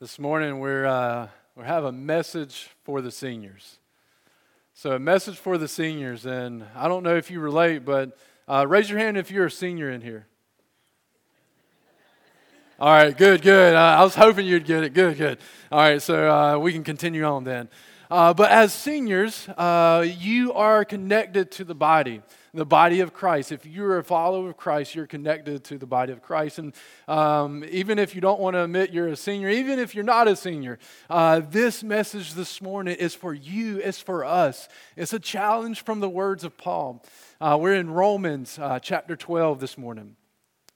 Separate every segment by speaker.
Speaker 1: This morning we're uh, we have a message for the seniors. So a message for the seniors, and I don't know if you relate, but uh, raise your hand if you're a senior in here. All right, good, good. Uh, I was hoping you'd get it. Good, good. All right, so uh, we can continue on then. Uh, but as seniors, uh, you are connected to the body the body of Christ. If you're a follower of Christ, you're connected to the body of Christ. And um, even if you don't want to admit you're a senior, even if you're not a senior, uh, this message this morning is for you, it's for us. It's a challenge from the words of Paul. Uh, we're in Romans uh, chapter 12 this morning.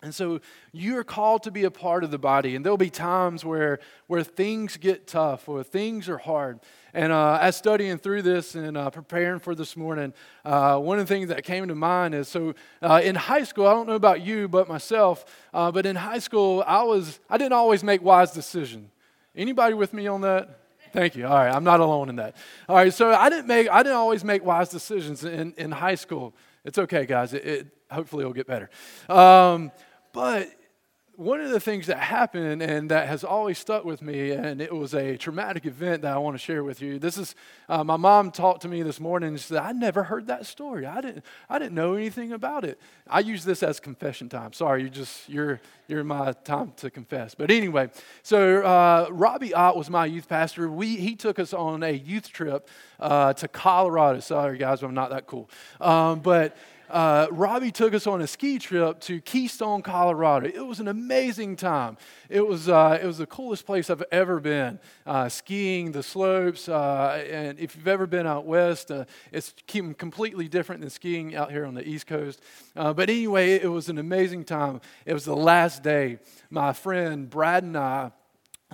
Speaker 1: And so you're called to be a part of the body, and there'll be times where, where things get tough, or things are hard. And uh, as studying through this and uh, preparing for this morning, uh, one of the things that came to mind is so uh, in high school, I don't know about you, but myself, uh, but in high school, I was I didn't always make wise decisions. Anybody with me on that? Thank you. All right, I'm not alone in that. All right, so I didn't make I didn't always make wise decisions in, in high school. It's okay, guys. It, it hopefully it'll get better. Um, but one of the things that happened and that has always stuck with me, and it was a traumatic event that I want to share with you. This is uh, my mom talked to me this morning and said, "I never heard that story. I didn't. I didn't know anything about it." I use this as confession time. Sorry, you just you're you're my time to confess. But anyway, so uh, Robbie Ott was my youth pastor. We he took us on a youth trip uh, to Colorado. Sorry, guys, I'm not that cool, um, but uh, Robbie took us on a ski trip to Keystone, Colorado. It was an amazing time. It was, uh, it was the coolest place I've ever been. Uh, skiing, the slopes, uh, and if you've ever been out west, uh, it's completely different than skiing out here on the East Coast. Uh, but anyway, it was an amazing time. It was the last day. My friend Brad and I,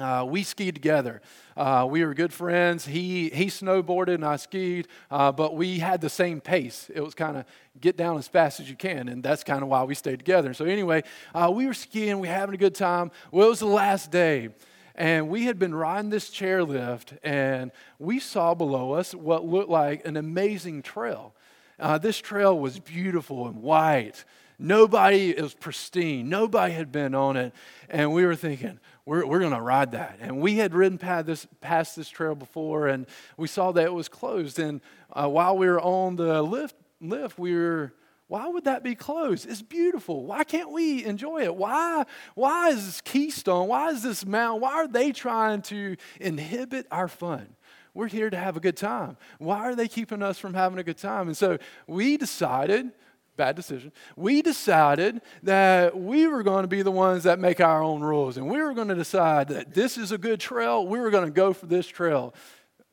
Speaker 1: uh, we skied together. Uh, we were good friends. He, he snowboarded and I skied, uh, but we had the same pace. It was kind of get down as fast as you can, and that's kind of why we stayed together. So, anyway, uh, we were skiing, we were having a good time. Well, it was the last day, and we had been riding this chairlift, and we saw below us what looked like an amazing trail. Uh, this trail was beautiful and white. Nobody, it was pristine. Nobody had been on it. And we were thinking, we're, we're going to ride that. And we had ridden past this, past this trail before, and we saw that it was closed. And uh, while we were on the lift, lift, we were, why would that be closed? It's beautiful. Why can't we enjoy it? Why, why is this Keystone? Why is this mountain? Why are they trying to inhibit our fun? We're here to have a good time. Why are they keeping us from having a good time? And so we decided bad decision. We decided that we were going to be the ones that make our own rules, and we were going to decide that this is a good trail. We were going to go for this trail.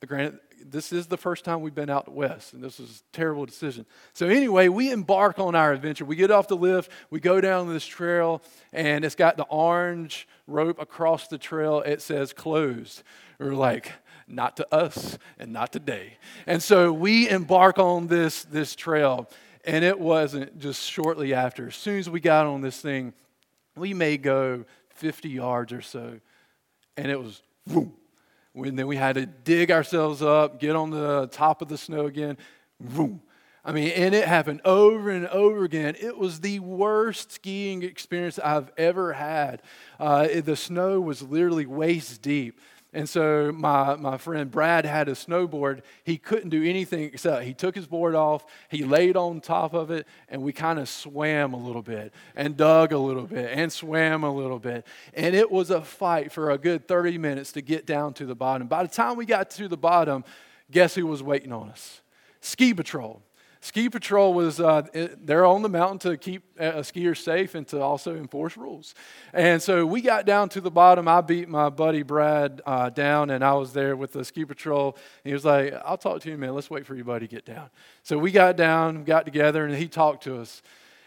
Speaker 1: Granted, this is the first time we've been out west, and this was a terrible decision. So, anyway, we embark on our adventure. We get off the lift, we go down this trail, and it's got the orange rope across the trail. It says closed. We're like, not to us and not today. And so we embark on this, this trail. And it wasn't just shortly after. As soon as we got on this thing, we may go 50 yards or so, and it was boom. Then we had to dig ourselves up, get on the top of the snow again, boom. I mean, and it happened over and over again. It was the worst skiing experience I've ever had. Uh, the snow was literally waist deep. And so my, my friend Brad had a snowboard. He couldn't do anything except he took his board off, he laid on top of it, and we kind of swam a little bit and dug a little bit and swam a little bit. And it was a fight for a good 30 minutes to get down to the bottom. By the time we got to the bottom, guess who was waiting on us? Ski Patrol. Ski Patrol was uh, on the mountain to keep uh, skiers safe and to also enforce rules. And so we got down to the bottom. I beat my buddy Brad uh, down, and I was there with the Ski Patrol. he was like, I'll talk to you, man. Let's wait for your buddy to get down. So we got down, got together, and he talked to us.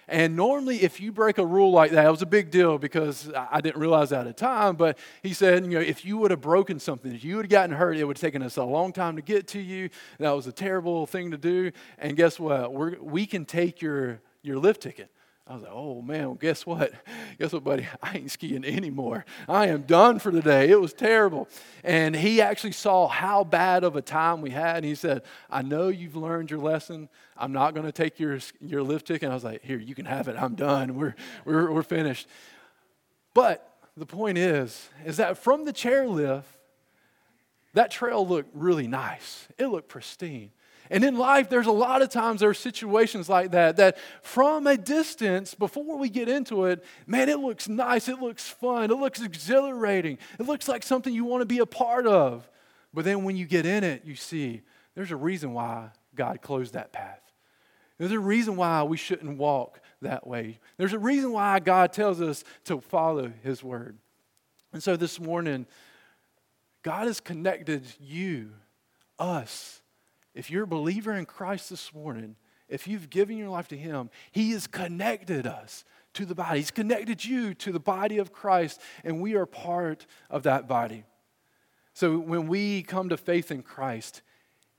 Speaker 1: And normally, if you break a rule like that, it was a big deal because I didn't realize that at the time. But he said, you know, if you would have broken something, if you would have gotten hurt, it would have taken us a long time to get to you. That was a terrible thing to do. And guess what? We're, we can take your, your lift ticket. I was like, oh man, well, guess what? Guess what, buddy? I ain't skiing anymore. I am done for the day. It was terrible. And he actually saw how bad of a time we had. And he said, I know you've learned your lesson. I'm not going to take your, your lift ticket. And I was like, here, you can have it. I'm done. We're, we're, we're finished. But the point is, is that from the chairlift, that trail looked really nice. It looked pristine. And in life, there's a lot of times there are situations like that, that from a distance, before we get into it, man, it looks nice, it looks fun, it looks exhilarating, it looks like something you want to be a part of. But then when you get in it, you see there's a reason why God closed that path. There's a reason why we shouldn't walk that way. There's a reason why God tells us to follow His word. And so this morning, God has connected you, us. If you're a believer in Christ this morning, if you've given your life to Him, He has connected us to the body. He's connected you to the body of Christ, and we are part of that body. So when we come to faith in Christ,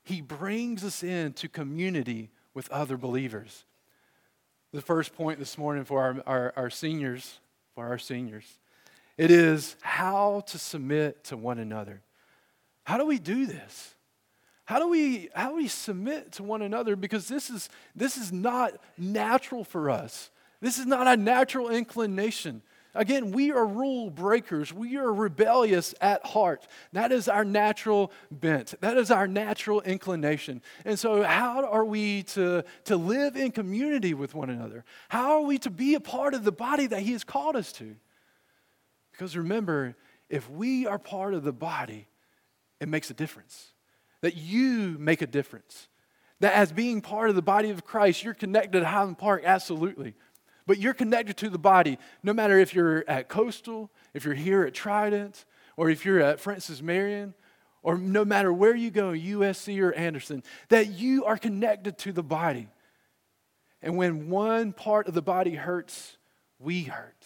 Speaker 1: He brings us into community with other believers. The first point this morning for our, our, our seniors, for our seniors, it is how to submit to one another. How do we do this? How do we how do we submit to one another? Because this is this is not natural for us. This is not a natural inclination. Again, we are rule breakers. We are rebellious at heart. That is our natural bent. That is our natural inclination. And so, how are we to, to live in community with one another? How are we to be a part of the body that He has called us to? Because remember, if we are part of the body, it makes a difference. That you make a difference. That as being part of the body of Christ, you're connected to Highland Park, absolutely. But you're connected to the body, no matter if you're at Coastal, if you're here at Trident, or if you're at Francis Marion, or no matter where you go, USC or Anderson, that you are connected to the body. And when one part of the body hurts, we hurt.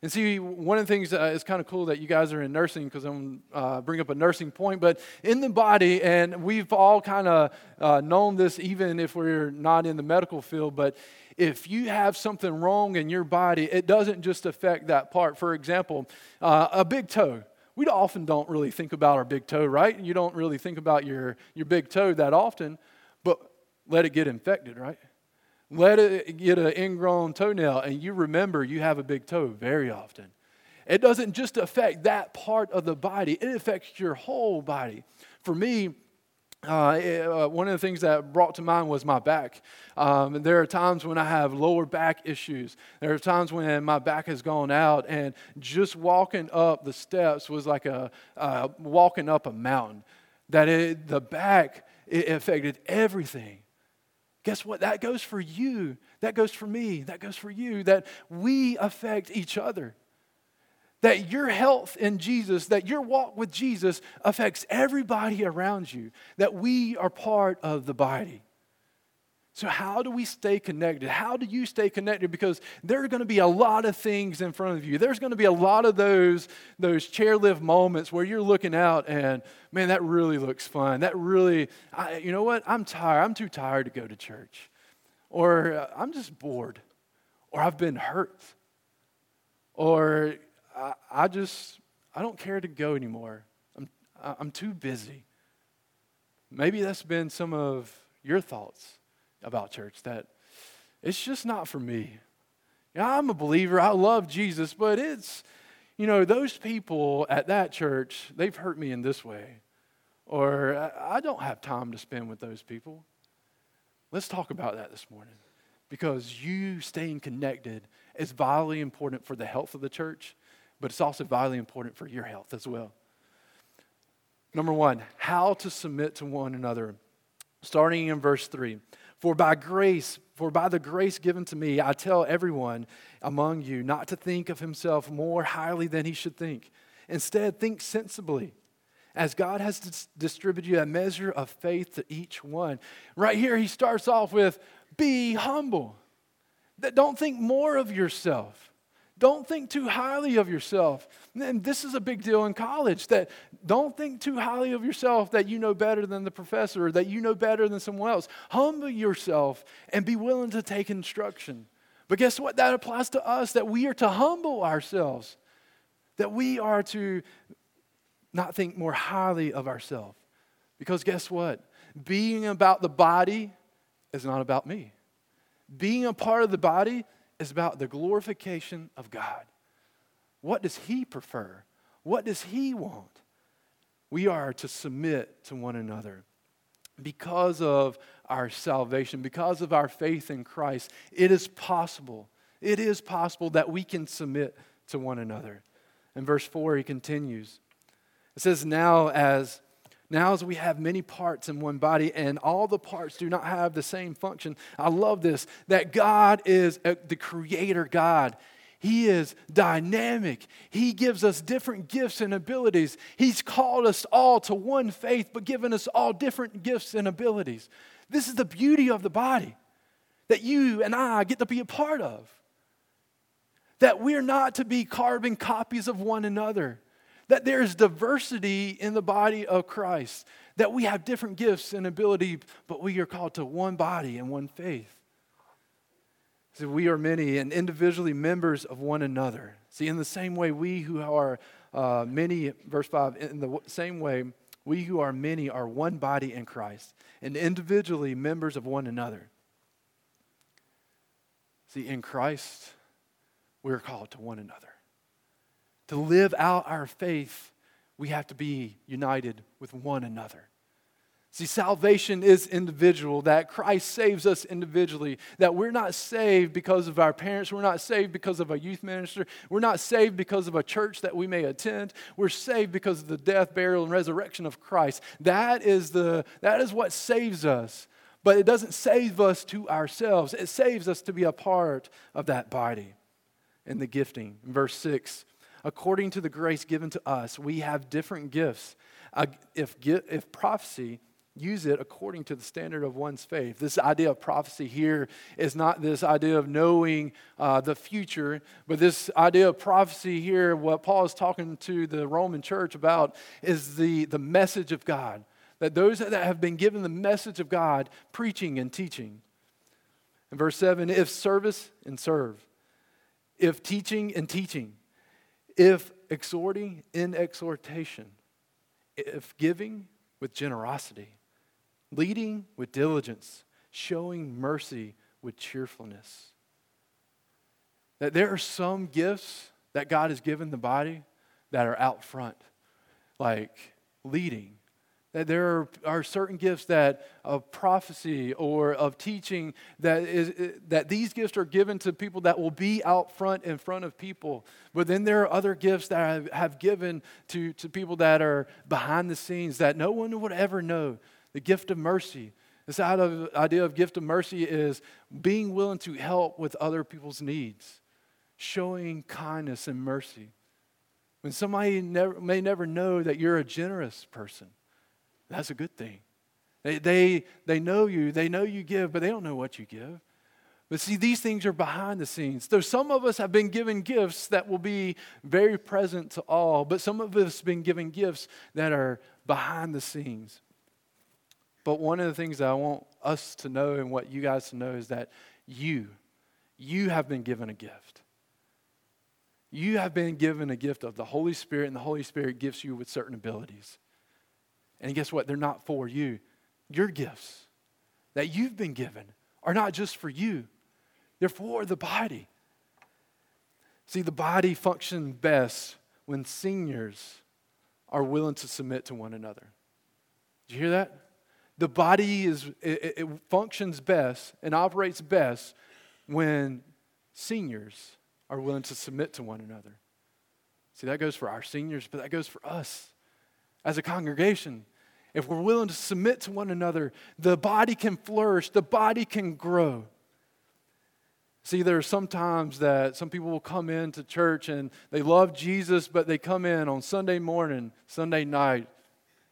Speaker 1: And see, one of the things uh, is kind of cool that you guys are in nursing because I'm uh, bring up a nursing point, but in the body, and we've all kind of uh, known this even if we're not in the medical field, but if you have something wrong in your body, it doesn't just affect that part. For example, uh, a big toe. We often don't really think about our big toe, right? You don't really think about your, your big toe that often, but let it get infected, right? Let it get an ingrown toenail, and you remember you have a big toe very often. It doesn't just affect that part of the body, it affects your whole body. For me, uh, it, uh, one of the things that brought to mind was my back. Um, and there are times when I have lower back issues. There are times when my back has gone out, and just walking up the steps was like a uh, walking up a mountain. That it, the back it affected everything. Guess what? That goes for you. That goes for me. That goes for you. That we affect each other. That your health in Jesus, that your walk with Jesus affects everybody around you. That we are part of the body. So, how do we stay connected? How do you stay connected? Because there are going to be a lot of things in front of you. There's going to be a lot of those, those chairlift moments where you're looking out and, man, that really looks fun. That really, I, you know what? I'm tired. I'm too tired to go to church. Or uh, I'm just bored. Or I've been hurt. Or I, I just, I don't care to go anymore. I'm, I'm too busy. Maybe that's been some of your thoughts about church that it's just not for me. You know, I'm a believer, I love Jesus, but it's, you know, those people at that church, they've hurt me in this way. Or I don't have time to spend with those people. Let's talk about that this morning because you staying connected is vitally important for the health of the church, but it's also vitally important for your health as well. Number one, how to submit to one another. Starting in verse 3. For by grace, for by the grace given to me, I tell everyone among you not to think of himself more highly than he should think. Instead, think sensibly, as God has dis- distributed a measure of faith to each one. Right here, he starts off with be humble. That don't think more of yourself. Don't think too highly of yourself. And this is a big deal in college that don't think too highly of yourself that you know better than the professor or that you know better than someone else. Humble yourself and be willing to take instruction. But guess what? That applies to us that we are to humble ourselves, that we are to not think more highly of ourselves. Because guess what? Being about the body is not about me. Being a part of the body is about the glorification of God. What does He prefer? What does He want? We are to submit to one another. Because of our salvation, because of our faith in Christ, it is possible. It is possible that we can submit to one another. In verse 4, he continues. It says, Now as now, as we have many parts in one body and all the parts do not have the same function, I love this that God is a, the creator God. He is dynamic. He gives us different gifts and abilities. He's called us all to one faith, but given us all different gifts and abilities. This is the beauty of the body that you and I get to be a part of. That we're not to be carbon copies of one another. That there's diversity in the body of Christ. That we have different gifts and ability, but we are called to one body and one faith. So we are many and individually members of one another. See, in the same way, we who are uh, many, verse 5, in the same way, we who are many are one body in Christ and individually members of one another. See, in Christ, we're called to one another. To live out our faith, we have to be united with one another. See, salvation is individual, that Christ saves us individually, that we're not saved because of our parents, we're not saved because of a youth minister, we're not saved because of a church that we may attend. We're saved because of the death, burial, and resurrection of Christ. That is, the, that is what saves us. But it doesn't save us to ourselves, it saves us to be a part of that body and the gifting. In verse 6, according to the grace given to us, we have different gifts. Uh, if, if prophecy, use it according to the standard of one's faith. This idea of prophecy here is not this idea of knowing uh, the future, but this idea of prophecy here, what Paul is talking to the Roman church about, is the, the message of God. That those that have been given the message of God, preaching and teaching. In verse 7, if service and serve, if teaching and teaching, if exhorting in exhortation, if giving with generosity leading with diligence, showing mercy with cheerfulness. That there are some gifts that God has given the body that are out front, like leading. That there are, are certain gifts that of prophecy or of teaching that is that these gifts are given to people that will be out front in front of people. But then there are other gifts that I have, given to, to people that are behind the scenes that no one would ever know the gift of mercy. This idea of gift of mercy is being willing to help with other people's needs, showing kindness and mercy. When somebody never, may never know that you're a generous person, that's a good thing. They, they, they know you, they know you give, but they don't know what you give. But see, these things are behind the scenes. Though some of us have been given gifts that will be very present to all, but some of us have been given gifts that are behind the scenes. But one of the things that I want us to know and what you guys to know is that you, you have been given a gift. You have been given a gift of the Holy Spirit, and the Holy Spirit gives you with certain abilities. And guess what? They're not for you. Your gifts that you've been given are not just for you, they're for the body. See, the body functions best when seniors are willing to submit to one another. Did you hear that? the body is, it, it functions best and operates best when seniors are willing to submit to one another. See, that goes for our seniors, but that goes for us as a congregation. If we're willing to submit to one another, the body can flourish, the body can grow. See, there are sometimes that some people will come into church and they love Jesus, but they come in on Sunday morning, Sunday night,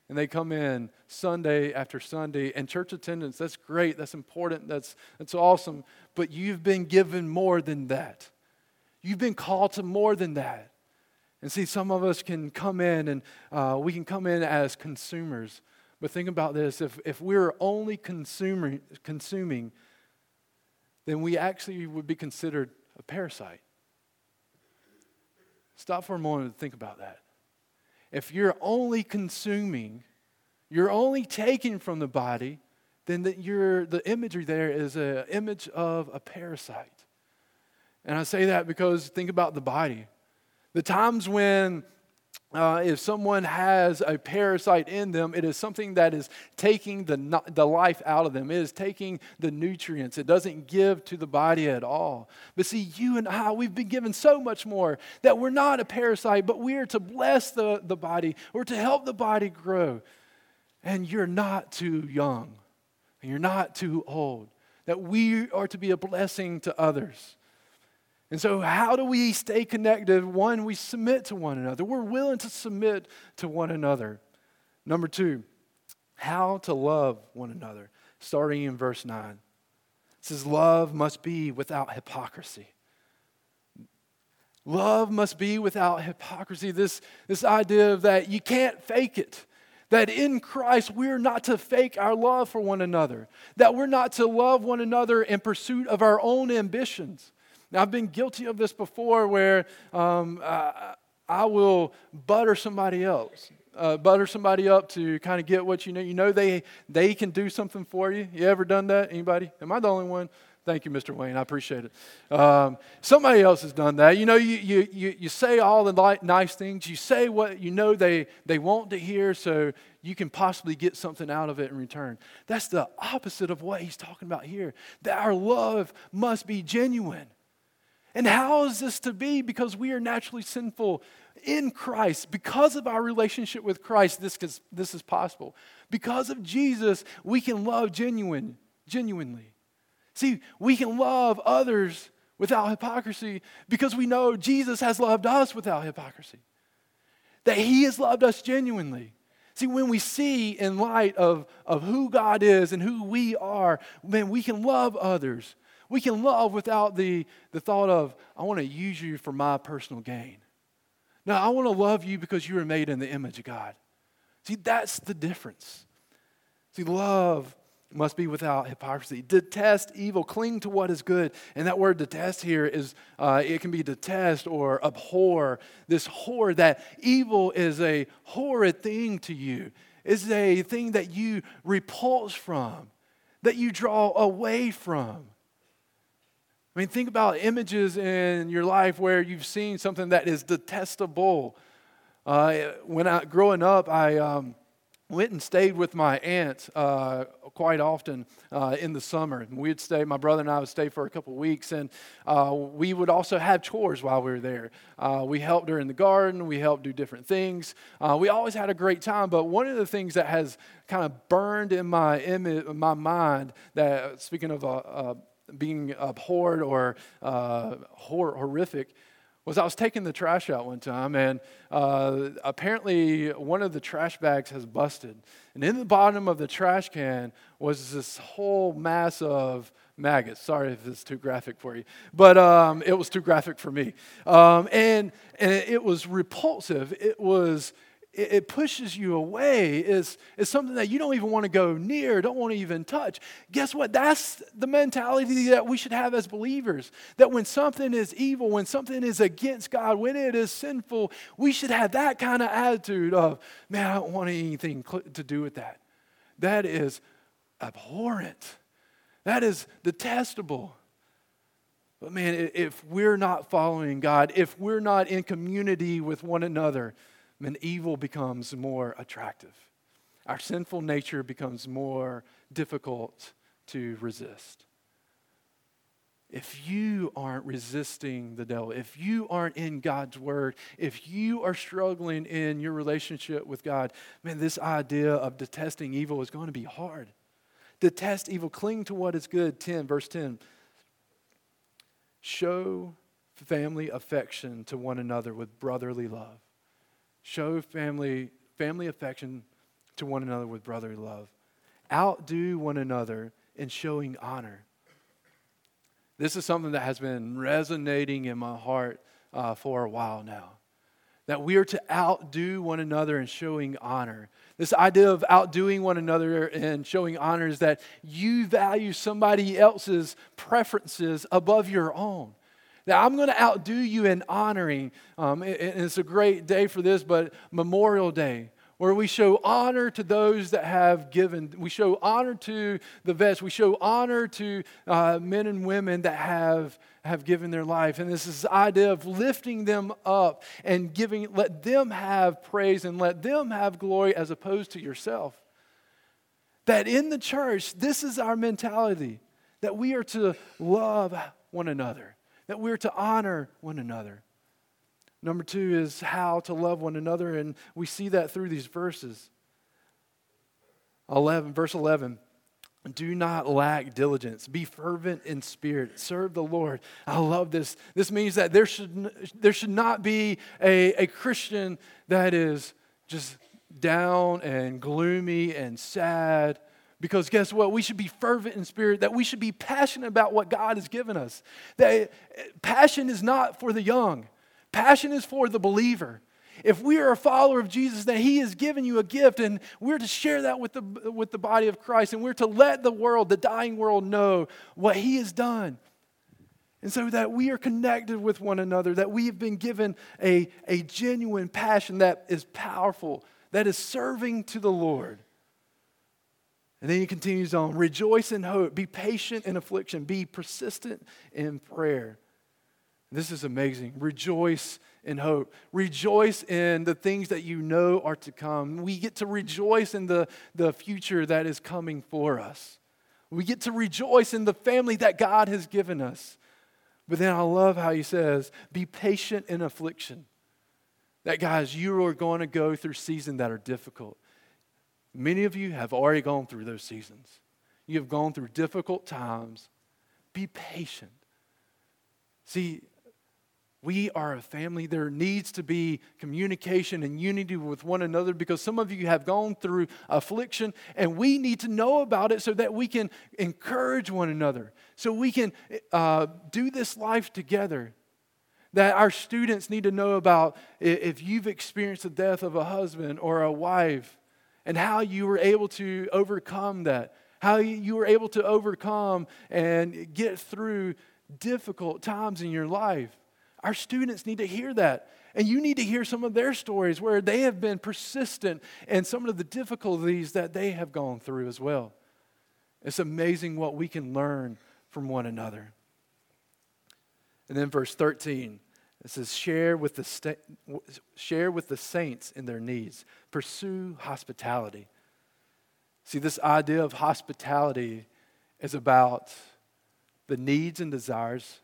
Speaker 1: and they come in Sunday after Sunday. And church attendance, that's great, that's important, that's, that's awesome. But you've been given more than that. You've been called to more than that. And see, some of us can come in and uh, we can come in as consumers. But think about this if, if we're only consuming, consuming, then we actually would be considered a parasite. Stop for a moment and think about that if you're only consuming, you're only taking from the body, then the, the imagery there is an image of a parasite. And I say that because think about the body. The times when uh, if someone has a parasite in them, it is something that is taking the, the life out of them. It is taking the nutrients. It doesn't give to the body at all. But see, you and I, we've been given so much more that we're not a parasite, but we are to bless the, the body or to help the body grow. And you're not too young, and you're not too old. That we are to be a blessing to others. And so, how do we stay connected? One, we submit to one another. We're willing to submit to one another. Number two, how to love one another, starting in verse 9. It says, Love must be without hypocrisy. Love must be without hypocrisy. This, this idea of that you can't fake it. That in Christ, we're not to fake our love for one another. That we're not to love one another in pursuit of our own ambitions. Now, I've been guilty of this before where um, I, I will butter somebody else. Uh, butter somebody up to kind of get what you know. You know they they can do something for you. You ever done that? Anybody? Am I the only one? Thank you, Mr. Wayne. I appreciate it. Um, somebody else has done that. You know, you, you, you, you say all the li- nice things. You say what you know they, they want to hear so you can possibly get something out of it in return. That's the opposite of what he's talking about here. That our love must be genuine. And how is this to be? Because we are naturally sinful in Christ. Because of our relationship with Christ, this is, this is possible. Because of Jesus, we can love genuine, genuinely. See, we can love others without hypocrisy because we know Jesus has loved us without hypocrisy. That He has loved us genuinely. See, when we see in light of, of who God is and who we are, man, we can love others we can love without the, the thought of, I want to use you for my personal gain. No, I want to love you because you were made in the image of God. See, that's the difference. See, love must be without hypocrisy. Detest evil, cling to what is good. And that word detest here is, uh, it can be detest or abhor. This horror, that evil is a horrid thing to you, is a thing that you repulse from, that you draw away from. I mean, think about images in your life where you've seen something that is detestable. Uh, when I growing up, I um, went and stayed with my aunt uh, quite often uh, in the summer. We'd stay. My brother and I would stay for a couple weeks, and uh, we would also have chores while we were there. Uh, we helped her in the garden. We helped do different things. Uh, we always had a great time. But one of the things that has kind of burned in my image, my mind, that speaking of a being abhorred or uh, hor- horrific was I was taking the trash out one time, and uh, apparently one of the trash bags has busted. And in the bottom of the trash can was this whole mass of maggots. Sorry if it's too graphic for you, but um, it was too graphic for me. Um, and, and it was repulsive. It was it, it pushes you away is, is something that you don't even want to go near, don't want to even touch. Guess what? That's the mentality that we should have as believers. That when something is evil, when something is against God, when it is sinful, we should have that kind of attitude of, man, I don't want anything to do with that. That is abhorrent. That is detestable. But man, if we're not following God, if we're not in community with one another, then evil becomes more attractive. Our sinful nature becomes more difficult to resist. If you aren't resisting the devil, if you aren't in God's word, if you are struggling in your relationship with God, man, this idea of detesting evil is going to be hard. Detest evil, cling to what is good. 10, verse 10. Show family affection to one another with brotherly love. Show family, family affection to one another with brotherly love. Outdo one another in showing honor. This is something that has been resonating in my heart uh, for a while now. That we are to outdo one another in showing honor. This idea of outdoing one another and showing honor is that you value somebody else's preferences above your own. Now, I'm going to outdo you in honoring. Um, and it's a great day for this, but Memorial Day, where we show honor to those that have given. We show honor to the vets. We show honor to uh, men and women that have, have given their life. And this is the idea of lifting them up and giving, let them have praise and let them have glory as opposed to yourself. That in the church, this is our mentality that we are to love one another, that we're to honor one another. Number two is how to love one another, and we see that through these verses. 11, verse 11. Do not lack diligence. Be fervent in spirit. Serve the Lord. I love this. This means that there should, there should not be a, a Christian that is just down and gloomy and sad. Because guess what? We should be fervent in spirit, that we should be passionate about what God has given us. That eh, passion is not for the young. Passion is for the believer. If we are a follower of Jesus, then He has given you a gift, and we're to share that with the, with the body of Christ, and we're to let the world, the dying world, know what He has done. And so that we are connected with one another, that we have been given a, a genuine passion that is powerful, that is serving to the Lord. And then he continues on rejoice in hope, be patient in affliction, be persistent in prayer. This is amazing. Rejoice in hope. Rejoice in the things that you know are to come. We get to rejoice in the, the future that is coming for us. We get to rejoice in the family that God has given us. But then I love how he says, be patient in affliction. That, guys, you are going to go through seasons that are difficult. Many of you have already gone through those seasons. You have gone through difficult times. Be patient. See, we are a family. There needs to be communication and unity with one another because some of you have gone through affliction and we need to know about it so that we can encourage one another, so we can uh, do this life together. That our students need to know about if you've experienced the death of a husband or a wife and how you were able to overcome that, how you were able to overcome and get through difficult times in your life. Our students need to hear that. And you need to hear some of their stories where they have been persistent and some of the difficulties that they have gone through as well. It's amazing what we can learn from one another. And then verse 13, it says, share with the, share with the saints in their needs, pursue hospitality. See, this idea of hospitality is about the needs and desires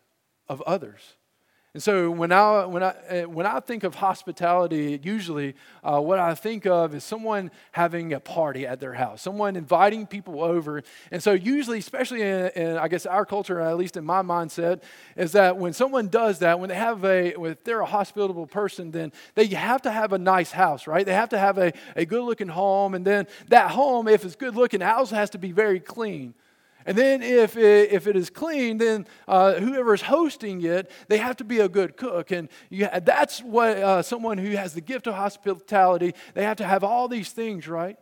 Speaker 1: of others. And so when I, when I, eh, when I think of hospitality, usually uh, what I think of is someone having a party at their house, someone inviting people over. And so usually, especially in, in, I guess our culture, at least in my mindset, is that when someone does that, when they have a, if they're a hospitable person, then they have to have a nice house, right? They have to have a, a good looking home. And then that home, if it's good looking, house has to be very clean. And then if it, if it is clean, then uh, whoever is hosting it, they have to be a good cook. And you, that's what uh, someone who has the gift of hospitality, they have to have all these things, right?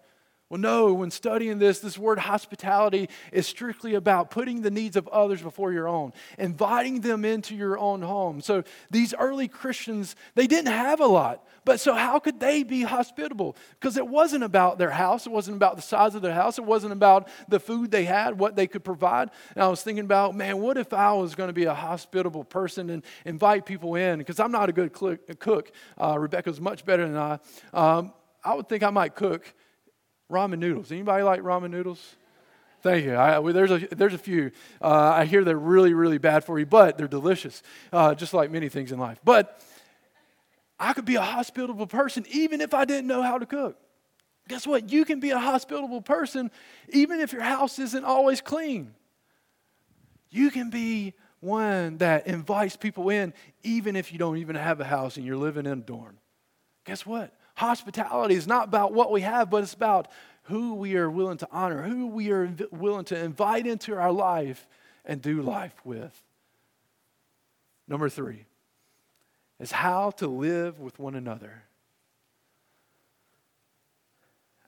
Speaker 1: Well, no, when studying this, this word hospitality is strictly about putting the needs of others before your own, inviting them into your own home. So these early Christians, they didn't have a lot, but so how could they be hospitable? Because it wasn't about their house, it wasn't about the size of their house, it wasn't about the food they had, what they could provide. And I was thinking about, man, what if I was going to be a hospitable person and invite people in? Because I'm not a good cook. Uh, Rebecca's much better than I. Um, I would think I might cook ramen noodles. Anybody like ramen noodles? Thank you. I, well, there's, a, there's a few. Uh, I hear they're really, really bad for you, but they're delicious, uh, just like many things in life. But I could be a hospitable person even if I didn't know how to cook. Guess what? You can be a hospitable person even if your house isn't always clean. You can be one that invites people in even if you don't even have a house and you're living in a dorm. Guess what? Hospitality is not about what we have, but it's about who we are willing to honor, who we are willing to invite into our life and do life with. Number three is how to live with one another.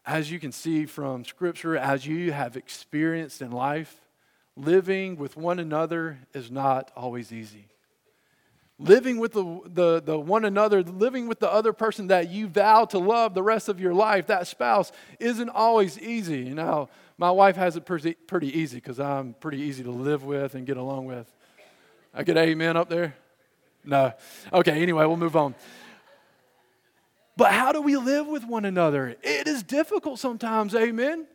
Speaker 1: As you can see from Scripture, as you have experienced in life, living with one another is not always easy. Living with the, the, the one another, living with the other person that you vow to love the rest of your life, that spouse, isn't always easy. You know, my wife has it pretty, pretty easy because I'm pretty easy to live with and get along with. I get amen up there? No. Okay, anyway, we'll move on. But how do we live with one another? It is difficult sometimes, amen?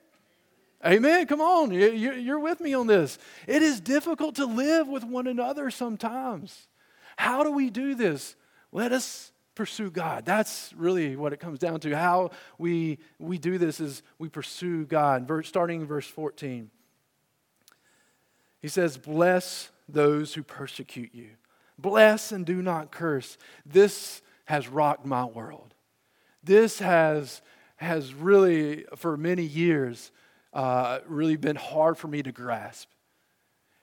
Speaker 1: Amen. Come on. You're with me on this. It is difficult to live with one another sometimes. How do we do this? Let us pursue God. That's really what it comes down to. How we, we do this is we pursue God. Verse, starting in verse 14, he says, Bless those who persecute you. Bless and do not curse. This has rocked my world. This has, has really, for many years, uh, really been hard for me to grasp.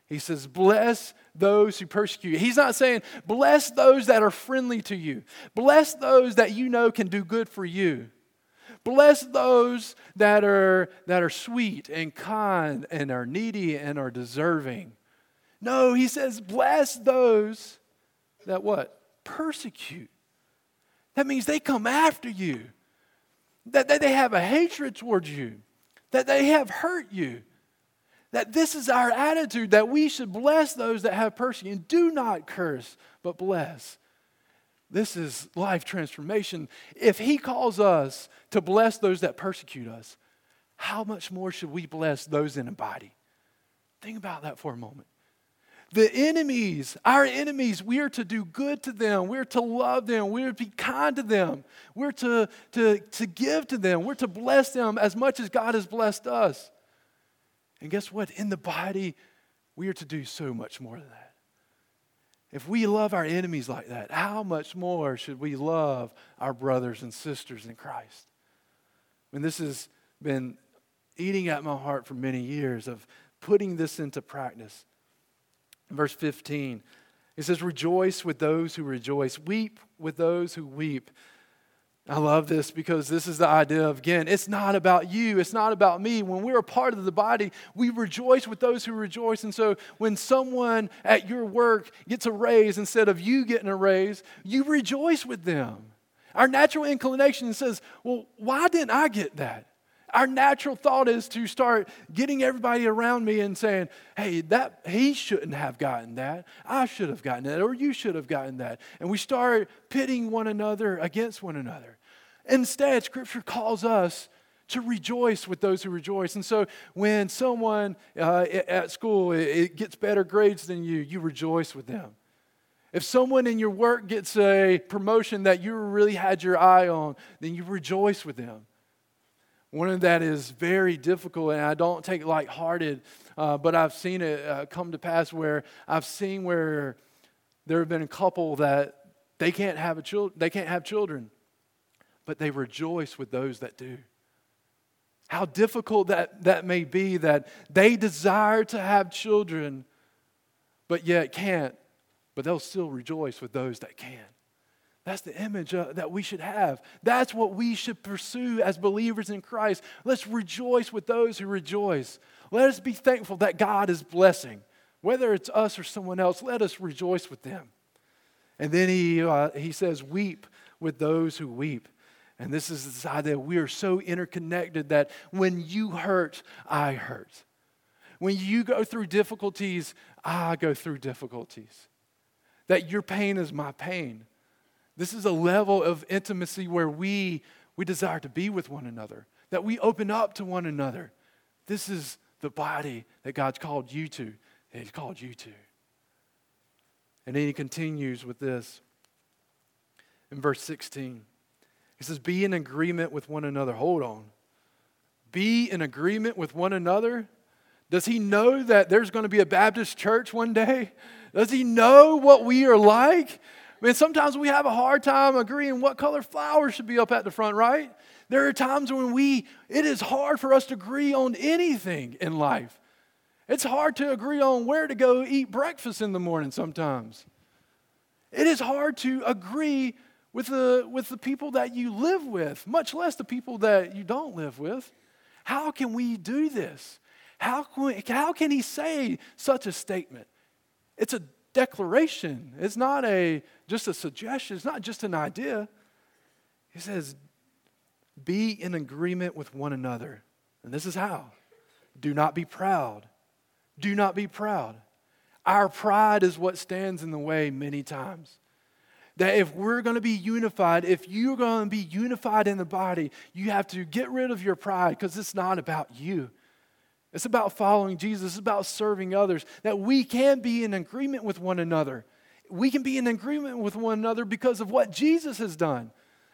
Speaker 1: He says, Bless those who persecute you. He's not saying, Bless those that are friendly to you. Bless those that you know can do good for you. Bless those that are, that are sweet and kind and are needy and are deserving. No, he says, Bless those that what? Persecute. That means they come after you, that, that they have a hatred towards you, that they have hurt you that this is our attitude that we should bless those that have persecution. Do not curse, but bless. This is life transformation. If He calls us to bless those that persecute us, how much more should we bless those in a body? Think about that for a moment. The enemies, our enemies, we are to do good to them. We're to love them. We're to be kind to them. We're to, to, to give to them. We're to bless them as much as God has blessed us. And guess what? In the body, we are to do so much more than that. If we love our enemies like that, how much more should we love our brothers and sisters in Christ? I mean, this has been eating at my heart for many years of putting this into practice. Verse 15, it says, Rejoice with those who rejoice, weep with those who weep. I love this because this is the idea of, again, it's not about you, it's not about me. When we're a part of the body, we rejoice with those who rejoice. And so when someone at your work gets a raise instead of you getting a raise, you rejoice with them. Our natural inclination says, well, why didn't I get that? Our natural thought is to start getting everybody around me and saying, hey, that he shouldn't have gotten that. I should have gotten that, or you should have gotten that. And we start pitting one another against one another. Instead, Scripture calls us to rejoice with those who rejoice. And so when someone uh, at school it gets better grades than you, you rejoice with them. If someone in your work gets a promotion that you really had your eye on, then you rejoice with them. One of that is very difficult, and I don't take lighthearted, uh, but I've seen it uh, come to pass where I've seen where there have been a couple that they can't have a child, they can't have children, but they rejoice with those that do. How difficult that, that may be that they desire to have children, but yet can't, but they'll still rejoice with those that can. That's the image uh, that we should have. That's what we should pursue as believers in Christ. Let's rejoice with those who rejoice. Let us be thankful that God is blessing. Whether it's us or someone else, let us rejoice with them. And then he, uh, he says, Weep with those who weep. And this is this idea we are so interconnected that when you hurt, I hurt. When you go through difficulties, I go through difficulties. That your pain is my pain this is a level of intimacy where we, we desire to be with one another, that we open up to one another. This is the body that God's called you to, He's called you to. And then He continues with this in verse 16. He says, Be in agreement with one another. Hold on. Be in agreement with one another. Does he know that there's going to be a Baptist church one day? Does he know what we are like? Man, sometimes we have a hard time agreeing what color flowers should be up at the front, right? There are times when we, it is hard for us to agree on anything in life. It's hard to agree on where to go eat breakfast in the morning sometimes. It is hard to agree with the, with the people that you live with, much less the people that you don't live with. How can we do this? How can, how can he say such a statement? It's a declaration. It's not a just a suggestion. It's not just an idea. He says, be in agreement with one another. And this is how. Do not be proud. Do not be proud. Our pride is what stands in the way many times. That if we're going to be unified, if you're going to be unified in the body, you have to get rid of your pride because it's not about you. It's about following Jesus, it's about serving others. That we can be in agreement with one another. We can be in agreement with one another because of what Jesus has done.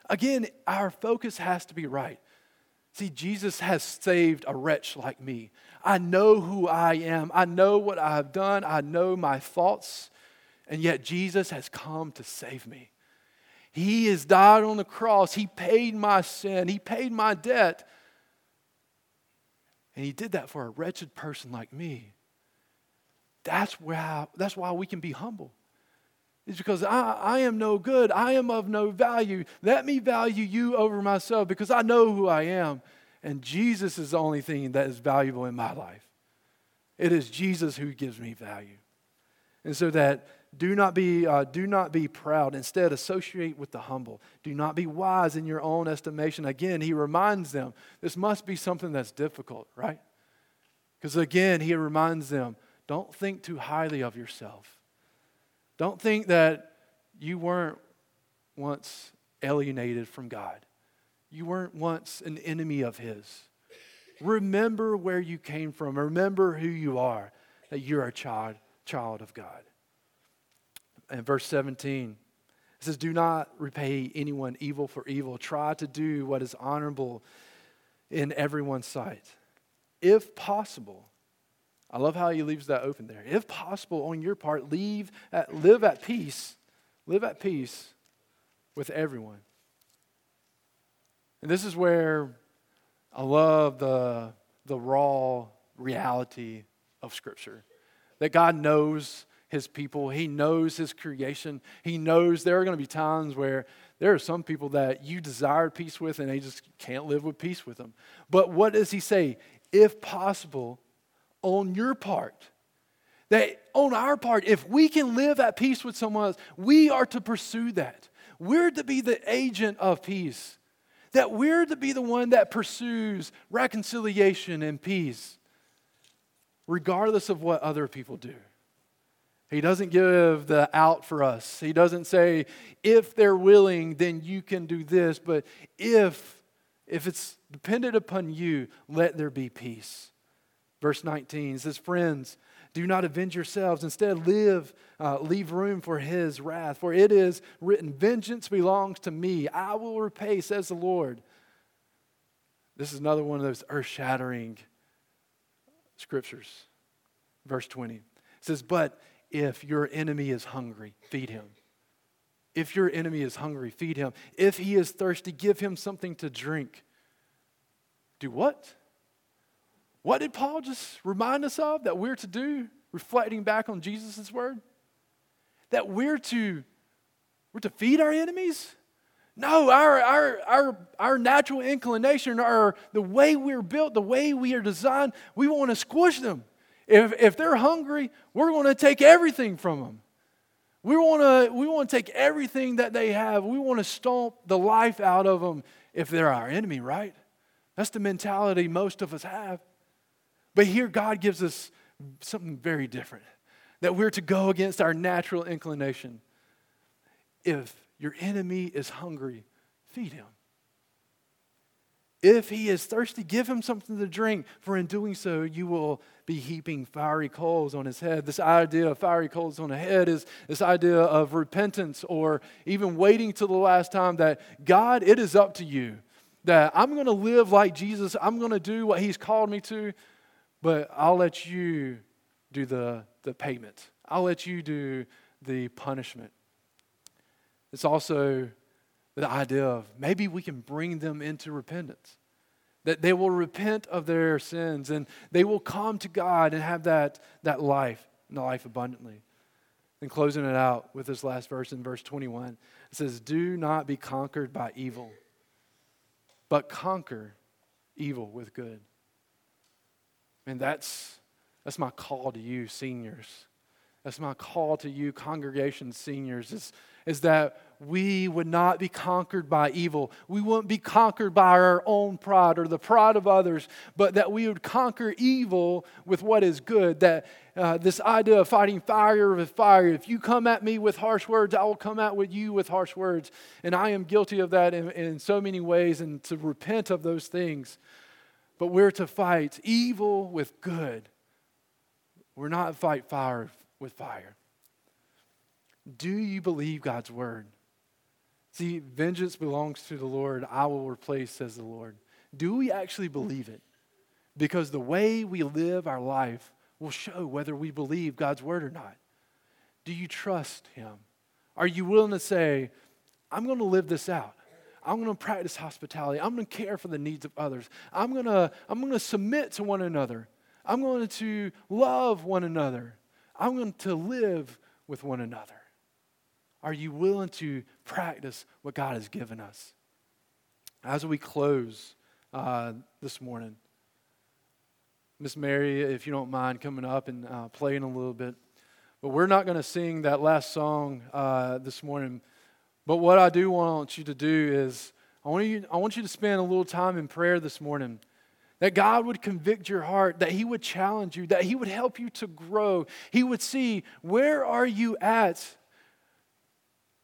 Speaker 1: Again, our focus has to be right. See, Jesus has saved a wretch like me. I know who I am. I know what I have done. I know my faults. And yet, Jesus has come to save me. He has died on the cross. He paid my sin. He paid my debt. And He did that for a wretched person like me. That's, why, that's why we can be humble. It's because I, I am no good. I am of no value. Let me value you over myself because I know who I am. And Jesus is the only thing that is valuable in my life. It is Jesus who gives me value. And so that do not be, uh, do not be proud. Instead, associate with the humble. Do not be wise in your own estimation. Again, he reminds them this must be something that's difficult, right? Because again, he reminds them don't think too highly of yourself. Don't think that you weren't once alienated from God. You weren't once an enemy of His. Remember where you came from. Remember who you are, that you're a child, child of God. And verse 17, it says, Do not repay anyone evil for evil. Try to do what is honorable in everyone's sight. If possible, I love how he leaves that open there. If possible, on your part, leave at, live at peace. Live at peace with everyone. And this is where I love the, the raw reality of Scripture. That God knows his people, He knows His creation. He knows there are going to be times where there are some people that you desire peace with and they just can't live with peace with them. But what does He say? If possible, on your part, that on our part, if we can live at peace with someone else, we are to pursue that. We're to be the agent of peace that we're to be the one that pursues reconciliation and peace, regardless of what other people do. He doesn't give the out for us. He doesn't say, if they're willing, then you can do this. But if, if it's dependent upon you, let there be peace. Verse 19 says, Friends, do not avenge yourselves. Instead, live, uh, leave room for his wrath. For it is written, Vengeance belongs to me. I will repay, says the Lord. This is another one of those earth shattering scriptures. Verse 20 it says, But if your enemy is hungry, feed him. If your enemy is hungry, feed him. If he is thirsty, give him something to drink. Do what? What did Paul just remind us of that we're to do, reflecting back on Jesus' word? That we're to, we're to feed our enemies? No, our, our, our, our natural inclination, our, the way we're built, the way we are designed, we want to squish them. If, if they're hungry, we're going to take everything from them. We want to we want to take everything that they have. We want to stomp the life out of them if they're our enemy, right? That's the mentality most of us have. But here, God gives us something very different that we're to go against our natural inclination. If your enemy is hungry, feed him. If he is thirsty, give him something to drink, for in doing so, you will be heaping fiery coals on his head. This idea of fiery coals on the head is this idea of repentance or even waiting till the last time that God, it is up to you. That I'm going to live like Jesus. I'm going to do what he's called me to but I'll let you do the, the payment. I'll let you do the punishment. It's also the idea of maybe we can bring them into repentance. That they will repent of their sins and they will come to God and have that, that life, and the life abundantly. And closing it out with this last verse in verse 21, it says, Do not be conquered by evil, but conquer evil with good. And that's, that's my call to you, seniors. That's my call to you, congregation seniors, is, is that we would not be conquered by evil. We wouldn't be conquered by our own pride or the pride of others, but that we would conquer evil with what is good. That uh, this idea of fighting fire with fire, if you come at me with harsh words, I will come at with you with harsh words. And I am guilty of that in, in so many ways and to repent of those things. But we're to fight evil with good. We're not fight fire with fire. Do you believe God's word? See, vengeance belongs to the Lord. I will replace, says the Lord. Do we actually believe it? Because the way we live our life will show whether we believe God's word or not. Do you trust Him? Are you willing to say, I'm going to live this out? I'm going to practice hospitality. I'm going to care for the needs of others. I'm going to, I'm going to submit to one another. I'm going to love one another. I'm going to live with one another. Are you willing to practice what God has given us? As we close uh, this morning, Miss Mary, if you don't mind coming up and uh, playing a little bit. But we're not going to sing that last song uh, this morning. But what I do want you to do is, I want, you, I want you to spend a little time in prayer this morning. That God would convict your heart, that He would challenge you, that He would help you to grow. He would see, where are you at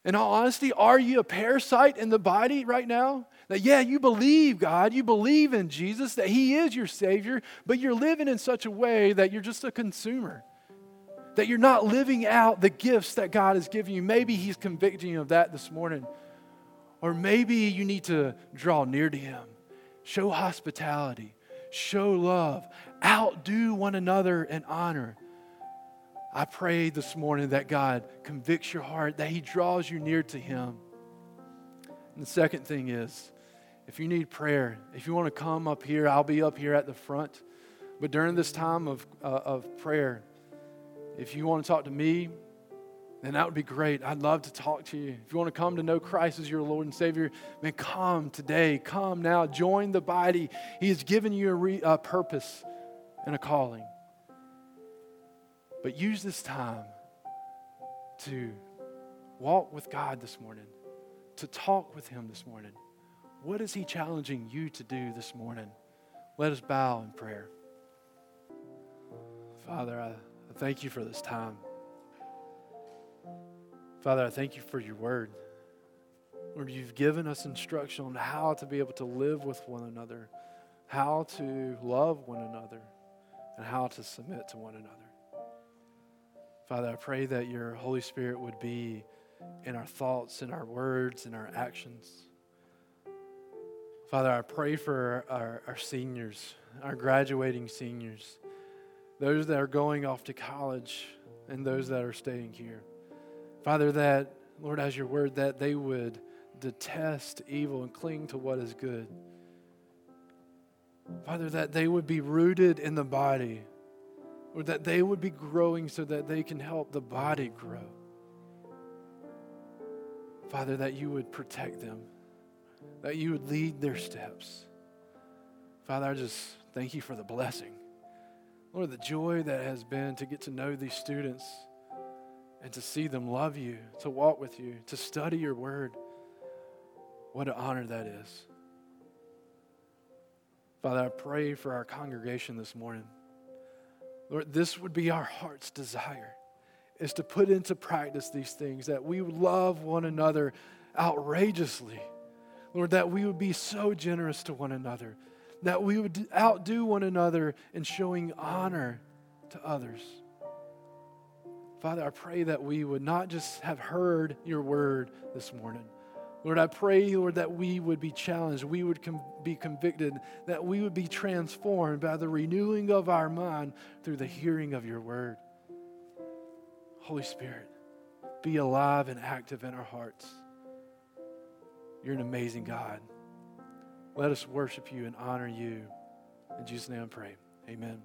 Speaker 1: in all honesty, are you a parasite in the body right now? That, yeah, you believe God, you believe in Jesus, that He is your Savior, but you're living in such a way that you're just a consumer. That you're not living out the gifts that God has given you. Maybe He's convicting you of that this morning. Or maybe you need to draw near to Him, show hospitality, show love, outdo one another in honor I pray this morning that God convicts your heart, that He draws you near to Him. And the second thing is, if you need prayer, if you want to come up here, I'll be up here at the front. But during this time of, uh, of prayer, if you want to talk to me, then that would be great. I'd love to talk to you. If you want to come to know Christ as your Lord and Savior, man, come today. Come now. Join the body. He has given you a, re, a purpose and a calling. But use this time to walk with God this morning, to talk with Him this morning. What is He challenging you to do this morning? Let us bow in prayer. Father, I thank you for this time. Father, I thank you for your word. Lord, you've given us instruction on how to be able to live with one another, how to love one another, and how to submit to one another. Father, I pray that your Holy Spirit would be in our thoughts, in our words, in our actions. Father, I pray for our, our, seniors, our graduating seniors, those that are going off to college, and those that are staying here. Father, that, Lord, as your word, that they would detest evil and cling to what is good. Father, that they would be rooted in the body or that they would be growing so that they can help the body grow. Father, that you would protect them, that you would lead their steps. Father, I just thank you for the blessing. Lord, the joy that has been to get to know these students and to see them love you, to walk with you, to study your word. What an honor that is. Father, I pray for our congregation this morning. Lord, this would be our heart's desire is to put into practice these things, that we love one another outrageously. Lord, that we would be so generous to one another, that we would outdo one another in showing honor to others. Father, I pray that we would not just have heard your word this morning, Lord, I pray, Lord, that we would be challenged, we would com- be convicted, that we would be transformed by the renewing of our mind through the hearing of your word. Holy Spirit, be alive and active in our hearts. You're an amazing God. Let us worship you and honor you. In Jesus' name I pray. Amen.